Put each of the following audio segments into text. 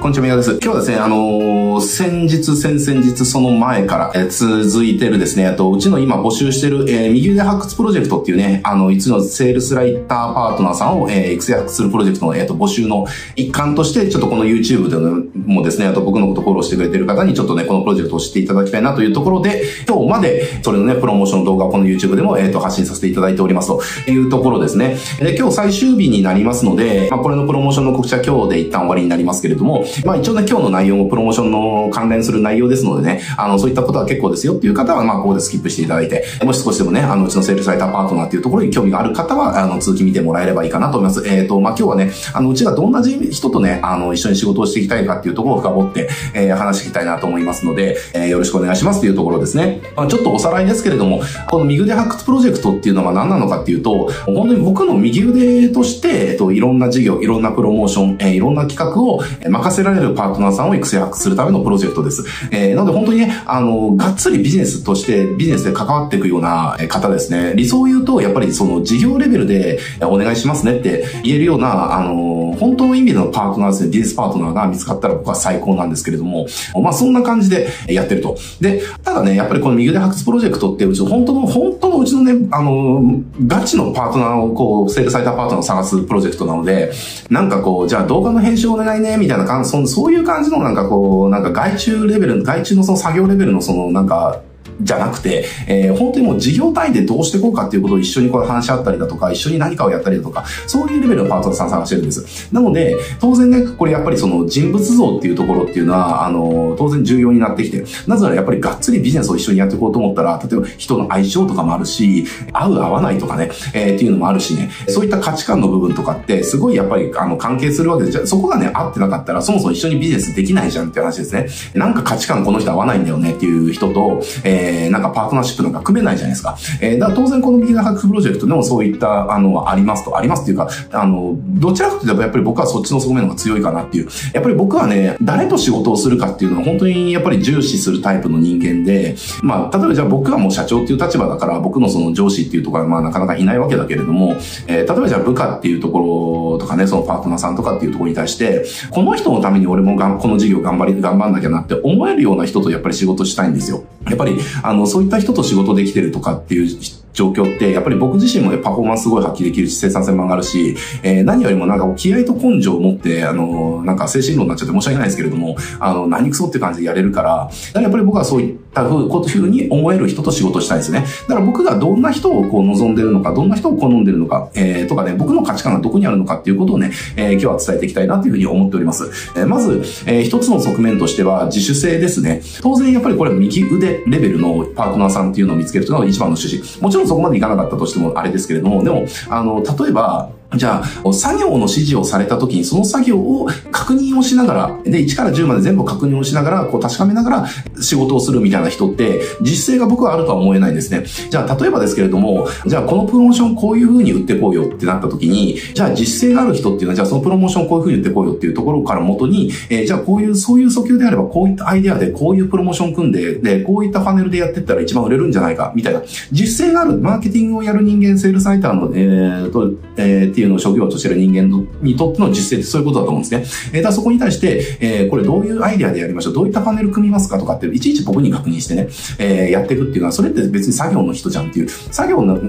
こんにちは、宮です。今日はですね、あのー、先日、先々日、その前から、えー、続いてるですね、あと、うちの今募集してる、えー、右腕発掘プロジェクトっていうね、あの、いつのセールスライターパートナーさんを、えー、育成発掘するプロジェクトの、えっ、ー、と、募集の一環として、ちょっとこの YouTube でもですね、あと僕のことフォローしてくれてる方に、ちょっとね、このプロジェクトを知っていただきたいなというところで、今日まで、それのね、プロモーション動画をこの YouTube でも、えっ、ー、と、発信させていただいておりますというところですね。で、今日最終日になりますので、まあ、これのプロモーションの告知は今日で一旦終わりになりますけれども、まあ、一応ね、今日の内容もプロモーションの関連する内容ですのでね、あの、そういったことは結構ですよっていう方は、まあ、ここでスキップしていただいて、もし少しでもね、あの、うちのセールスライターパートナーっていうところに興味がある方は、あの、続き見てもらえればいいかなと思います。えっ、ー、と、まあ、今日はね、あの、うちがどんな人とね、あの、一緒に仕事をしていきたいかっていうところを深掘って、えー、話していきたいなと思いますので、えー、よろしくお願いしますというところですね。まあ、ちょっとおさらいですけれども、この右腕発掘プロジェクトっていうのは何なのかっていうと、本当に僕の右腕として、えっと、いろんな事業、いろんなプロモーション、えー、いろんな企画を任せられるパートナーさんを育成するためのプロジェクトです。えー、なので本当にね、あの、がっつりビジネスとして、ビジネスで関わっていくような方ですね。理想を言うと、やっぱりその事業レベルでお願いしますねって言えるような、あの、本当の意味でのパートナーですね、ビジネスパートナーが見つかったら僕は最高なんですけれども、まあそんな感じでやってると。で、ただね、やっぱりこの右腕発掘プロジェクトってうちの本当の、本当のうちのね、あの、ガチのパートナーをこう、セールサイターパートナーを探すプロジェクトなので、なんかこう、じゃあ動画の編集お願いね、みたいな感じ、そういう感じのなんかこう、なんか外注レベル、外注のその作業レベルのそのなんか、じゃなくて、えー、本当にもう事業単位でどうしていこうかっていうことを一緒にこう話し合ったりだとか、一緒に何かをやったりだとか、そういうレベルのパートナーさん探してるんです。なので、当然ね、これやっぱりその人物像っていうところっていうのは、あの、当然重要になってきて、なぜならやっぱりがっつりビジネスを一緒にやっていこうと思ったら、例えば人の相性とかもあるし、合う合わないとかね、えー、っていうのもあるしね、そういった価値観の部分とかって、すごいやっぱりあの関係するわけで、じゃそこがね、合ってなかったら、そもそも一緒にビジネスできないじゃんって話ですね。なんか価値観この人合わないんだよねっていう人と、えー、えなんかパートナーシップなんか組めないじゃないですか。えー、だから当然このビギナーハックプロジェクトでもそういった、あの、ありますと、ありますっていうか、あの、どちらかというとやっぱり僕はそっちの側面の方が強いかなっていう。やっぱり僕はね、誰と仕事をするかっていうのは本当にやっぱり重視するタイプの人間で、まあ、例えばじゃあ僕はもう社長っていう立場だから、僕のその上司っていうところはまあなかなかいないわけだけれども、えー、例えばじゃあ部下っていうところとかね、そのパートナーさんとかっていうところに対して、この人のために俺もがんこの事業頑張り、頑張んなきゃなって思えるような人とやっぱり仕事したいんですよ。やっぱり、あの、そういった人と仕事できてるとかっていう状況って、やっぱり僕自身もパフォーマンスすごい発揮できるし、生産性も上がるし、えー、何よりもなんか気合と根性を持って、あの、なんか精神論になっちゃって申し訳ないですけれども、あの、何くそって感じでやれるから、からやっぱり僕はそういうふういう、ふうに思える人と仕事したいですね。だから僕がどんな人をこう望んでるのか、どんな人を好んでるのか、えー、とかね、僕の価値観がどこにあるのかっていうことをね、えー、今日は伝えていきたいなというふうに思っております。えー、まず、えー、一つの側面としては自主性ですね。当然やっぱりこれ右腕レベルのパートナーさんっていうのを見つけるというのが一番の趣旨。もちろんそこまでいかなかったとしてもあれですけれども、でも、あの、例えば、じゃあ、作業の指示をされた時に、その作業を確認をしながら、で、1から10まで全部確認をしながら、こう確かめながら仕事をするみたいな人って、実勢が僕はあるとは思えないんですね。じゃあ、例えばですけれども、じゃあ、このプロモーションこういう風に売ってこうよってなった時に、じゃあ、実勢がある人っていうのは、じゃあ、そのプロモーションこういう風に売ってこうよっていうところから元に、えー、じゃあ、こういう、そういう訴求であれば、こういったアイデアで、こういうプロモーション組んで、で、こういったパネルでやってったら一番売れるんじゃないか、みたいな。実勢がある、マーケティングをやる人間、セールサイターの、えー、と、えー、っていうのを職業としてる人間にとっての実践ってそういうことだと思うんですね。えー、だそこに対して、えー、これどういうアイデアでやりましょうどういったパネル組みますかとかって、いちいち僕に確認してね、えー、やっていくっていうのは、それって別に作業の人じゃんっていう、作業の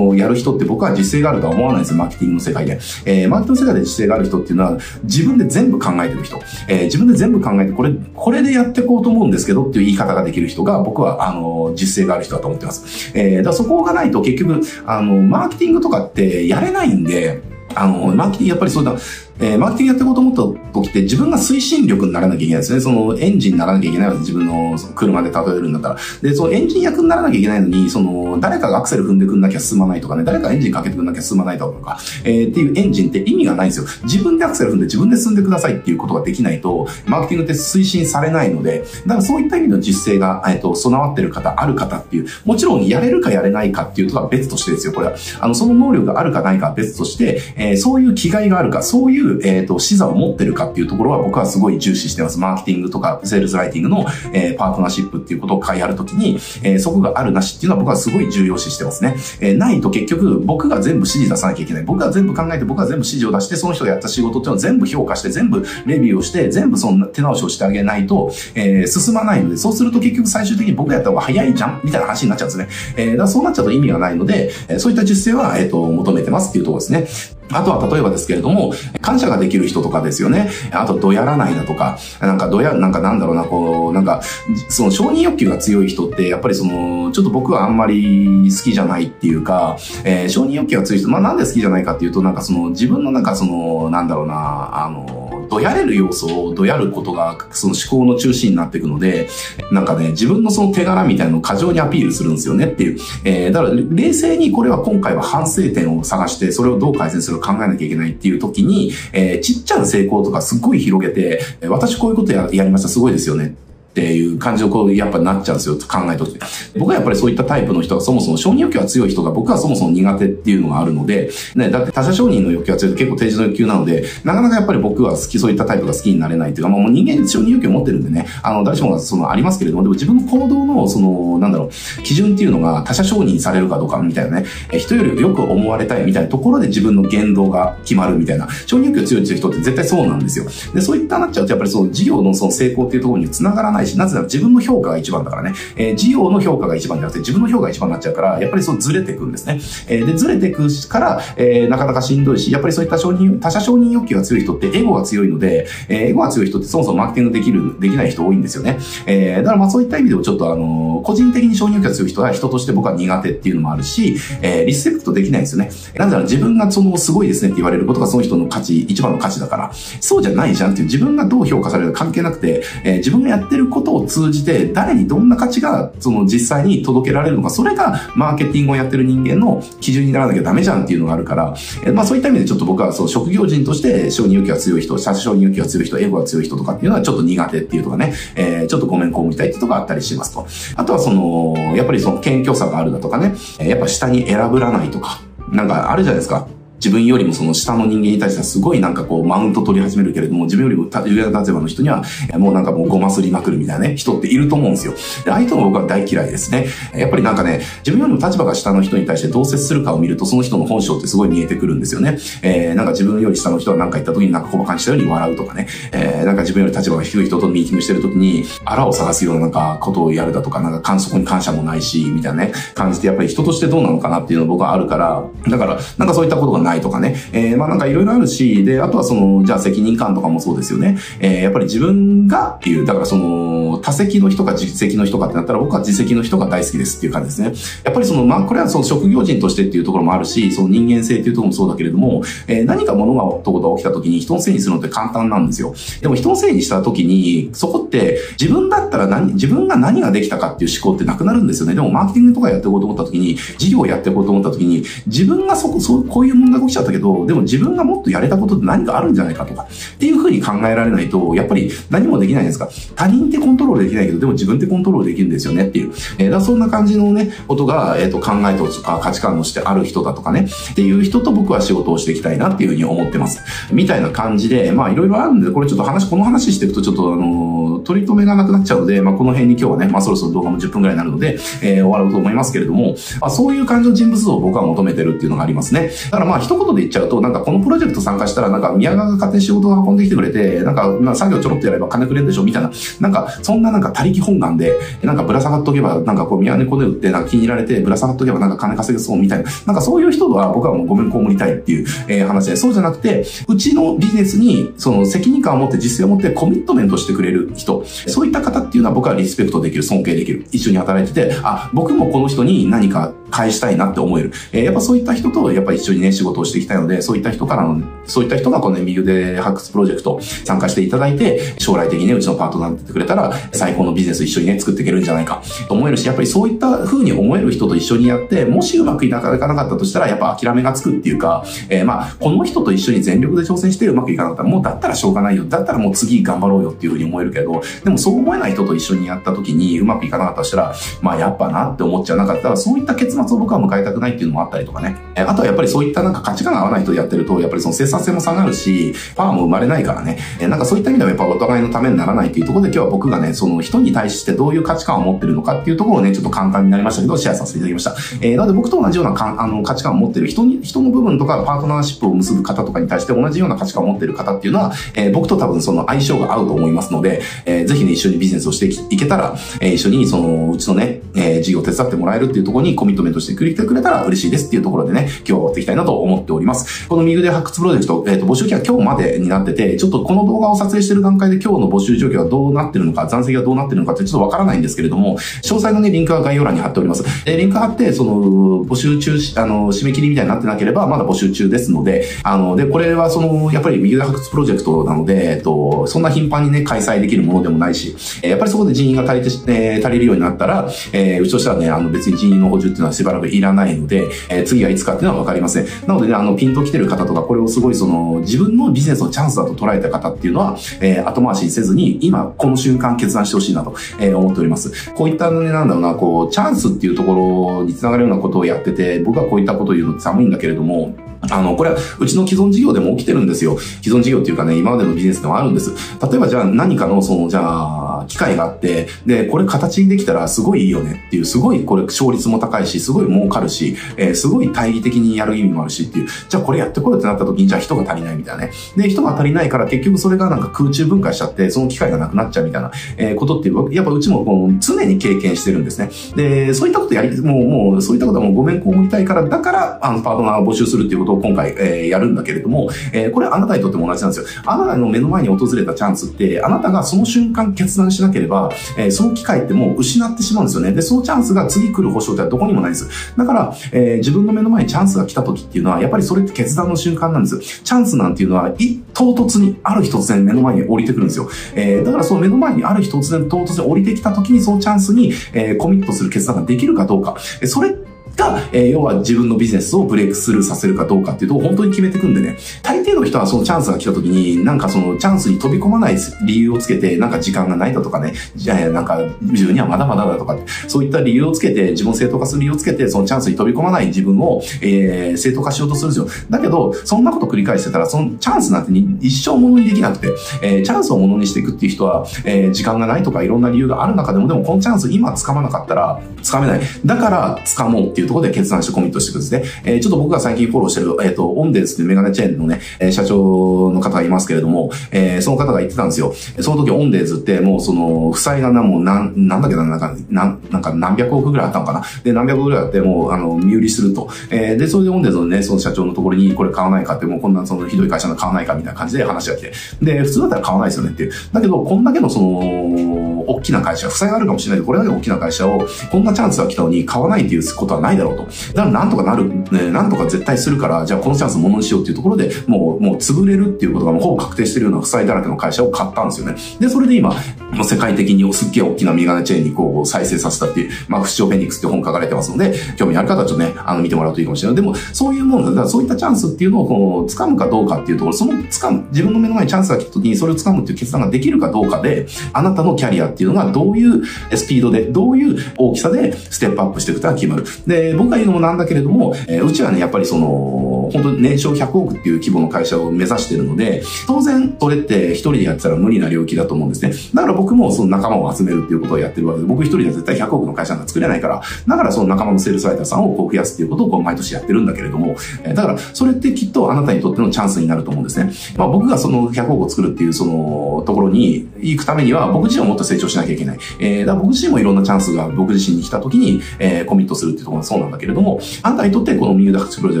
をやる人って僕は実践があるとは思わないんですよ、マーケティングの世界で。えー、マーケティングの世界で実践がある人っていうのは、自分で全部考えてる人。えー、自分で全部考えて、これ、これでやっていこうと思うんですけどっていう言い方ができる人が、僕は、あの、実践がある人だと思ってます。えー、だそこがないと結局、あの、マーケティングとかってやれないんで、あの、マーケティングやっぱりそうだ、えー、マーケティングやっていこうと思った時って自分が推進力にならなきゃいけないですね。そのエンジンにならなきゃいけないわけ自分の車で例えるんだったら。で、そのエンジン役にならなきゃいけないのに、その誰かがアクセル踏んでくんなきゃ進まないとかね、誰かエンジンかけてくんなきゃ進まないとか、えー、っていうエンジンって意味がないんですよ。自分でアクセル踏んで自分で進んでくださいっていうことができないと、マーケティングって推進されないので、だからそういった意味の実践が、えっ、ー、と、備わってる方、ある方っていう、もちろんやれるかやれないかっていうとは別としてですよ、これは。あの、その能力があるかないかは別として、えー、そういう気概があるか、そういうう、えっ、と、視座を持ってるかっていうところは僕はすごい重視してます。マーケティングとか、セールスライティングの、えー、パートナーシップっていうことを買いやるときに、えー、そこがあるなしっていうのは僕はすごい重要視してますね。えー、ないと結局、僕が全部指示出さなきゃいけない。僕が全部考えて、僕が全部指示を出して、その人がやった仕事っていうのを全部評価して、全部レビューをして、全部その手直しをしてあげないと、えー、進まないので、そうすると結局最終的に僕がやった方が早いじゃんみたいな話になっちゃうんですね。えー、だそうなっちゃうと意味がないので、えそういった実践は、えっ、ー、と、求めてますっていうところですね。あとは例えばですけれども、感謝ができる人とかですよね。あと、どやらないだとか、なんかどや、なんかなんだろうな、こう、なんか、その承認欲求が強い人って、やっぱりその、ちょっと僕はあんまり好きじゃないっていうか、えー、承認欲求が強い人、まあなんで好きじゃないかっていうと、なんかその、自分のなんかその、なんだろうな、あの、どやれる要素をどやることが、その思考の中心になっていくので、なんかね、自分のその手柄みたいなのを過剰にアピールするんですよねっていう。えー、だから、冷静にこれは今回は反省点を探して、それをどう改善する考えなきゃいけないっていう時に、えー、ちっちゃな成功とかすっごい広げて、私こういうことややりました、すごいですよね。っていう感じをこう、やっぱなっちゃうんですよ、考えとって。僕はやっぱりそういったタイプの人がそもそも承認欲求が強い人が僕はそもそも苦手っていうのがあるので、ね、だって他者承認の欲求が強いと結構定時の欲求なので、なかなかやっぱり僕は好き、そういったタイプが好きになれないっていうか、まあもう人間承認欲求を持ってるんでね、あの、誰しもがそのありますけれども、でも自分の行動のその、なんだろう、基準っていうのが他者承認されるかどうかみたいなね、人よりよく思われたいみたいなところで自分の言動が決まるみたいな、承認欲求強い人って絶対そうなんですよ。で、そういったなっちゃうとやっぱりその事業のその成功っていうところに繋がらないし、なぜなら自分の評価が一番だからね、えー、事業の評価が一番じゃなくて自分の評価が一番になっちゃうから、やっぱりそうずれていくんですね。えー、で、ずれていくから、えー、なかなかしんどいし、やっぱりそういった承認、他者承認欲求が強い人ってエゴが強いので、えー、エゴが強い人ってそもそもマーケティングできる、できない人多いんですよね。えー、だからまあそういった意味でもちょっとあのー、個人的に承認欲求が強い人は人として僕は苦手っていうのもあるし、えー、リスペクトできないんですよね。なんだろう、自分がそのすごいですねって言われることがその人の価値、一番の価値だから、そうじゃないじゃんっていう自分がどう評価されるか関係なくて、えー、自分がやってることを通じて誰にどんな価値がその実際に届けられるのか、それがマーケティングをやってる人間の基準にならなきゃダメじゃんっていうのがあるから、えまあそういった意味でちょっと僕はそう職業人として承認欲求が強い人、社承認欲求が強い人、エゴが強い人とかっていうのはちょっと苦手っていうとかね、えー、ちょっとごめんこうみたいってとこがあったりしますと。あとはその、やっぱりその謙虚さがあるだとかね、やっぱ下に選ぶらないとか、なんかあるじゃないですか。自分よりもその下の人間に対してはすごいなんかこうマウント取り始めるけれども、自分よりも上の立場の人には、もうなんかもうごますりまくるみたいなね、人っていると思うんですよ。で、ああいう人も僕は大嫌いですね。やっぱりなんかね、自分よりも立場が下の人に対してどう接するかを見ると、その人の本性ってすごい見えてくるんですよね。えー、なんか自分より下の人が何か言った時になんか小馬鹿にしたように笑うとかね、えー、なんか自分より立場が低い人とミーティングしてる時に、あらを探すようななんかことをやるだとか、なんか感そこに感謝もないし、みたいなね、感じてやっぱり人としてどうなのかなっていうのが僕はあるから、だから、なんかそういったことがないとかね、えー、まあなんかいろいろあるし、で、あとはその、じゃあ責任感とかもそうですよね。えー、やっぱり自分がっていう、だからその、多席の人か実績の人かってなったら僕は実績の人が大好きですっていう感じですね。やっぱりその、まあこれはその職業人としてっていうところもあるし、その人間性っていうところもそうだけれども、えー、何か物事が起きた時に人のせいにするのって簡単なんですよ。でも人のせいにした時に、そこって自分だったら何、自分が何ができたかっていう思考ってなくなるんですよね。でもマーケティングとかやっていこうと思った時に、事業をやっていこうと思った時に、自分がそこ、そう、こういう問題が起きちゃったけど、でも自分がもっとやれたことって何かあるんじゃないかとか、っていうふうに考えられないと、やっぱり何もできないですか。他人ってコントロールできないけど、でも自分ってコントロールできるんですよねっていう。えー、だそんな感じのね、ことが、えっ、ー、と、考えとか価値観としてある人だとかね、っていう人と僕は仕事をしていきたいなっていうふうに思ってます。みたいな感じで、まあいろいろあるんで、これちょっと話、この話していくとちょっとあのー、取り留めがなくなっちゃうので、まあこの辺に今日はね、まあそろそろ動画も10分くらいになるので、えー、終わろうと思いますけれども、まあそういう感じの人物像を僕は求めてるっていうのがありますね。だからまあ一言で言っちゃうと、なんかこのプロジェクト参加したら、なんか宮川が勝手に仕事を運んできてくれて、なんか、作業ちょろっとやれば金くれるでしょみたいな。なんか、そんんななんか他力本願で、なんかぶら下がっとけば、なんかこう宮根コネ売って、なんか気に入られて、ぶら下がっとけばなんか金稼げそうみたいな。なんかそういう人は僕はもうごめんこむりたいっていう、えー、話で、そうじゃなくて、うちのビジネスに、その責任感を持って実践を持ってコミットメントしてくれる人、そういった方っていうのは僕はリスペクトできる、尊敬できる、一緒に働いてて、あ、僕もこの人に何か返したいなって思える。えー、やっぱそういった人と、やっぱ一緒にね、仕事をしていきたいので、そういった人からの、そういった人がこの右腕発掘プロジェクト参加していただいて、将来的にね、うちのパートナーになってくれたら、最高のビジネス一緒にね、作っていけるんじゃないかと思えるし、やっぱりそういった風に思える人と一緒にやって、もしうまくいかなかったとしたら、やっぱ諦めがつくっていうか、えー、まあ、この人と一緒に全力で挑戦してうまくいかなかったら、もうだったらしょうがないよ。だったらもう次頑張ろうよっていう風に思えるけど、でもそう思えない人と一緒にやった時にうまくいかなかったとしたら、まあやっぱなって思っちゃなかったら、そういった結末を僕は迎えたくないっていうのもあったりとかね。あとはやっぱりそういったなんか価値観が合わない人でやってると、やっぱりその生産性も下がるし、パワーも生まれないからね。なんかそういった意味ではやっぱお互いのためにならないっていうところで今日は僕がね、その人に対してどういう価値観を持ってるのかっていうところをね、ちょっと簡単になりましたけど、シェアさせていただきました。えー、なので僕と同じようなかあの価値観を持ってる人に、人の部分とかパートナーシップを結ぶ方とかに対して同じような価値観を持ってる方っていうのは、えー、僕と多分その相性が合うと思いますので、えー、ぜひね、一緒にビジネスをしていけたら、えー、一緒にその、うちのね、えー、事業を手伝ってもらえるっていうところにコミットメントしてくれてくれたら嬉しいですっていうところでね、今日終わっていきたいなと思っております。このミグデ発掘プロジェクト、えっ、ー、と、募集期は今日までになってて、ちょっとこの動画を撮影してる段階で今日の募集状況がどうなってるのか、残席がどうなってるのかってちょっとわからないんですけれども、詳細のね、リンクは概要欄に貼っております。えリンク貼って、その、募集中し、あの、締め切りみたいになってなければ、まだ募集中ですので、あの、で、これはその、やっぱり右発掘プロジェクトなので、えっと、そんな頻繁にね、開催できるものでもないし、えやっぱりそこで人員が足りて、えー、足りるようになったら、え、うちとしてはね、あの、別に人員の補充っていうのはしばらくいらないので、えー、次がいつかっていうのはわかりません。なのでね、あの、ピンと来てる方とか、これをすごいその、自分のビジネスのチャンスだと捉えた方っていうのは、えー、後回しにせずに、今、この瞬間決断してほしいなと、えー、思っております。こういったね、なんだろうな、こう、チャンスっていうところにつながるようなことをやってて、僕はこういったことを言うの寒いんだけれども、あの、これはうちの既存事業でも起きてるんですよ。既存事業っていうかね、今までのビジネスでもあるんです。例えばじゃあ何かのその、じゃあ、機会があって、で、これ形にできたらすごいいいよねっていう、すごいこれ勝率も高いし、すごい儲かるし、えー、すごい大義的にやる意味もあるしっていう、じゃあこれやってこようってなった時に、じゃあ人が足りないみたいなね。で、人が足りないから結局それがなんか空中分解しちゃって、その機会がなくなっちゃうみたいな、えー、ことっていう、やっぱうちもこう常に経験してるんですね。で、そういったことやり、もう、もう、そういったことはもうごめんこりたいから、だから、あの、パートナーを募集するっていうことを今回、えー、やるんだけれども、えー、これあなたにとっても同じなんですよ。あなたの目の前に訪れたチャンスって、あなたがその瞬間決断しなければ、えー、その機会ってもう失ってしまうんですよね。で、そのチャンスが次来る保証ってどこにもないんです。だから、えー、自分の目の前にチャンスが来た時っていうのは、やっぱりそれって決断の瞬間なんです。チャンスなんていうのは、唐突にある日突然目の前に降りてくるんですよ。えー、だからその目の前にある日突然唐突に降りてきた時にそのチャンスに、えー、コミットする決断ができるかどうか。それが、えー、要は自分のビジネスをブレイクスルーさせるかどうかっていうと本当に決めていくんでね。大抵の人はそのチャンスが来た時に、なんかそのチャンスに飛び込まない理由をつけて、なんか時間がないだとかね、じゃあなんか自分にはまだまだだとか、そういった理由をつけて、自分を正当化する理由をつけて、そのチャンスに飛び込まない自分を、えー、正当化しようとするんですよ。だけど、そんなこと繰り返してたら、そのチャンスなんて一生ものにできなくて、えー、チャンスをものにしていくっていう人は、えー、時間がないとかいろんな理由がある中でも、でもこのチャンス今掴まなかったら、掴めない。だから掴もうっていうところで決断してコミットしていくんですね。えー、ちょっと僕が最近フォローしてる、えっ、ー、と、オンデンスっていうメガネチェーンのね、えー、社長の方がいますけれども、えー、その方が言ってたんですよ。その時オンデーズってもうその、負債がな、もうなん、なんだっけな、なんか、なん、なんか何百億ぐらいあったのかな？で、何百億ぐらいあって、もう、あの、身売りすると。えー、で、それでオンデーズのね、その社長のところに、これ買わないかって、もうこんなそのひどい会社の買わないかみたいな感じで話が来て。で、普通だったら買わないですよねっていう。だけど、こんだけのその、大きな会社、負債があるかもしれないけど、これだけ大きな会社を、こんなチャンスが来たのに買わないっていうことはないだろうと。だからなんとかなる、ね、なんとか絶対するから、じゃあこのチャンスものにしようっていうところで、もう、もう潰れるっていうことがもうほぼ確定してるような負債だらけの会社を買ったんですよね。で、それで今、もう世界的にすっげえ大きなメガネチェーンにこう再生させたっていう、まあ、不死鳥フェニックスって本書かれてますので、興味ある方はちょっとね、あの、見てもらうといいかもしれない。でも、そういうもんだ。だからそういったチャンスっていうのをこう、掴むかどうかっていうところ、その掴む、自分の目の前にチャンスが来た時にそれを掴むっていう決断ができるかどうかで、あなたのキャリアっていうのがどういうスピードで、どういう大きさでステップアップしていくかが決まる。で、僕が言うのもなんだけれども、えー、うちはね、やっぱりその、本当に年商100億っていう規模の会社を目指してるので、当然、それって一人でやってたら無理な領域だと思うんですね。だから僕僕もその仲間を集めるっていうことをやってるわけで、僕一人では絶対100億の会社なんか作れないから、だからその仲間のセールスライターさんをこう増やすっていうことをこう毎年やってるんだけれども、えだからそれってきっとあなたにとってのチャンスになると思うんですね。まあ僕がその100億を作るっていうそのところに行くためには僕自身をもっと成長しなきゃいけない。えー、だ僕自身もいろんなチャンスが僕自身に来た時に、えー、コミットするっていうところがそうなんだけれども、あなたにとってこのミューダクチプロジ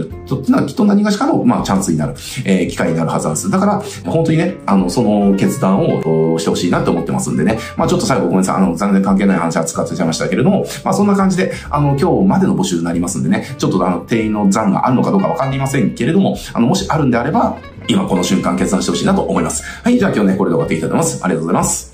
ェクトっていうのはきっと何がしかの、まあ、チャンスになる、えー、機会になるはずなんです。だから、本当にね、あの、その決断をしてほしいなって思ってますますんでね。まあちょっと最後ごめんなさい。あの、残念関係ない話は使ってちゃいましたけれども、まあそんな感じで、あの、今日までの募集になりますんでね、ちょっとあの、定員の残があるのかどうかわかりませんけれども、あの、もしあるんであれば、今この瞬間決断してほしいなと思います。はい、じゃあ今日ね、これで終わっていきたいと思います。ありがとうございます。